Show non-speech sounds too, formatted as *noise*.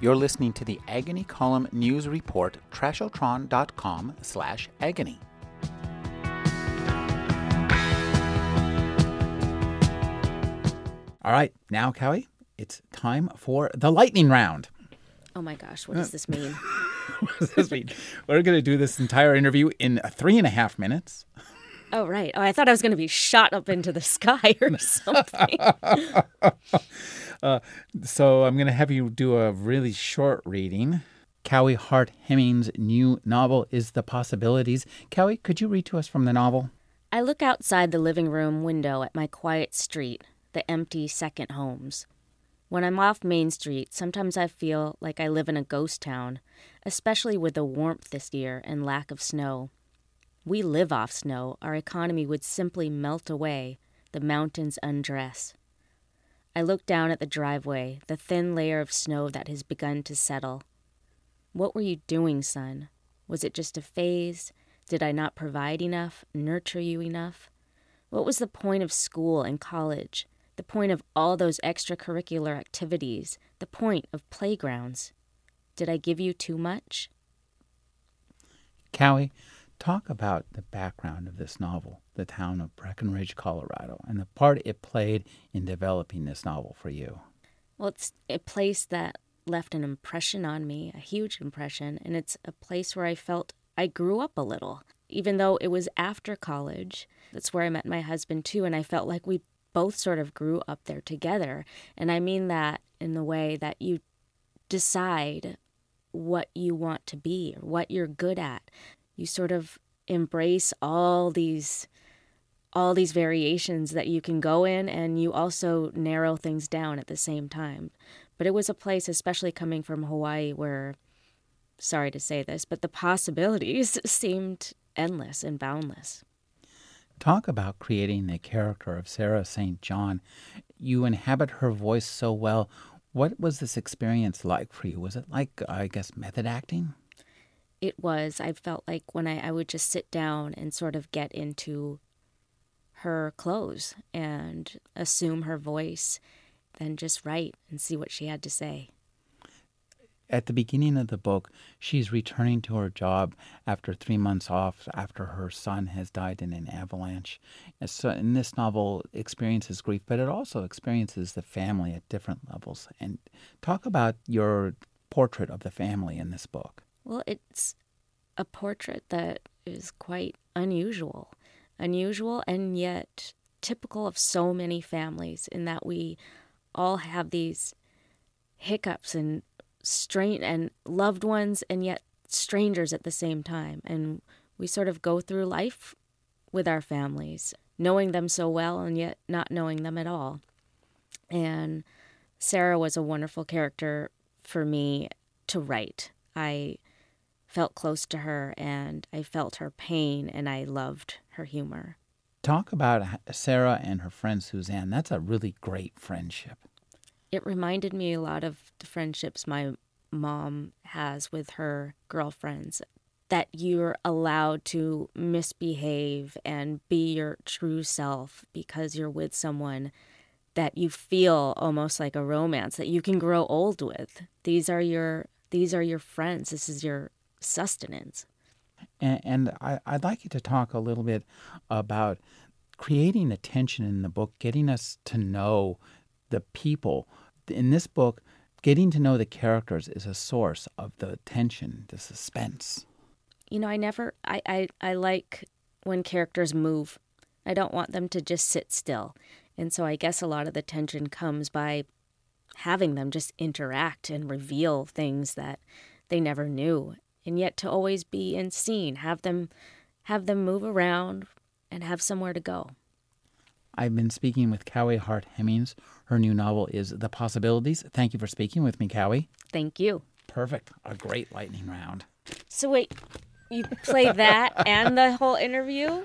You're listening to the Agony Column News Report, trashotron.com slash agony. All right, now, Kaui, it's time for the lightning round. Oh my gosh, what does this *laughs* mean? what does this mean? We're going to do this entire interview in three and a half minutes. Oh, right. Oh, I thought I was going to be shot up into the *laughs* sky or something. *laughs* uh, so I'm going to have you do a really short reading. Kaui Hart Hemmings' new novel is The Possibilities. Kaui, could you read to us from the novel? I look outside the living room window at my quiet street, the empty second homes. When I'm off Main Street, sometimes I feel like I live in a ghost town, especially with the warmth this year and lack of snow. We live off snow, our economy would simply melt away, the mountains undress. I look down at the driveway, the thin layer of snow that has begun to settle. What were you doing, son? Was it just a phase? Did I not provide enough, nurture you enough? What was the point of school and college? the point of all those extracurricular activities, the point of playgrounds. Did I give you too much? Kaui, talk about the background of this novel, the town of Breckenridge, Colorado, and the part it played in developing this novel for you. Well, it's a place that left an impression on me, a huge impression, and it's a place where I felt I grew up a little. Even though it was after college, that's where I met my husband too, and I felt like we both sort of grew up there together. And I mean that in the way that you decide what you want to be or what you're good at. You sort of embrace all these all these variations that you can go in and you also narrow things down at the same time. But it was a place especially coming from Hawaii where sorry to say this, but the possibilities *laughs* seemed endless and boundless. Talk about creating the character of Sarah St. John. You inhabit her voice so well. What was this experience like for you? Was it like, I guess, method acting? It was. I felt like when I, I would just sit down and sort of get into her clothes and assume her voice, then just write and see what she had to say at the beginning of the book, she's returning to her job after three months off after her son has died in an avalanche. And so, in this novel, experiences grief, but it also experiences the family at different levels. And talk about your portrait of the family in this book. Well, it's a portrait that is quite unusual, unusual, and yet typical of so many families in that we all have these hiccups and strain and loved ones and yet strangers at the same time. And we sort of go through life with our families, knowing them so well and yet not knowing them at all. And Sarah was a wonderful character for me to write. I felt close to her and I felt her pain and I loved her humor. Talk about Sarah and her friend Suzanne. That's a really great friendship it reminded me a lot of the friendships my mom has with her girlfriends that you're allowed to misbehave and be your true self because you're with someone that you feel almost like a romance that you can grow old with these are your these are your friends this is your sustenance and, and I, i'd like you to talk a little bit about creating the tension in the book getting us to know the people. In this book, getting to know the characters is a source of the tension, the suspense. You know, I never, I, I, I like when characters move. I don't want them to just sit still. And so I guess a lot of the tension comes by having them just interact and reveal things that they never knew. And yet to always be in scene, have them have them move around and have somewhere to go. I've been speaking with Kaui Hart Hemmings. Her new novel is The Possibilities. Thank you for speaking with me, Kaui. Thank you. Perfect. A great lightning round. So, wait, you play that and the whole interview?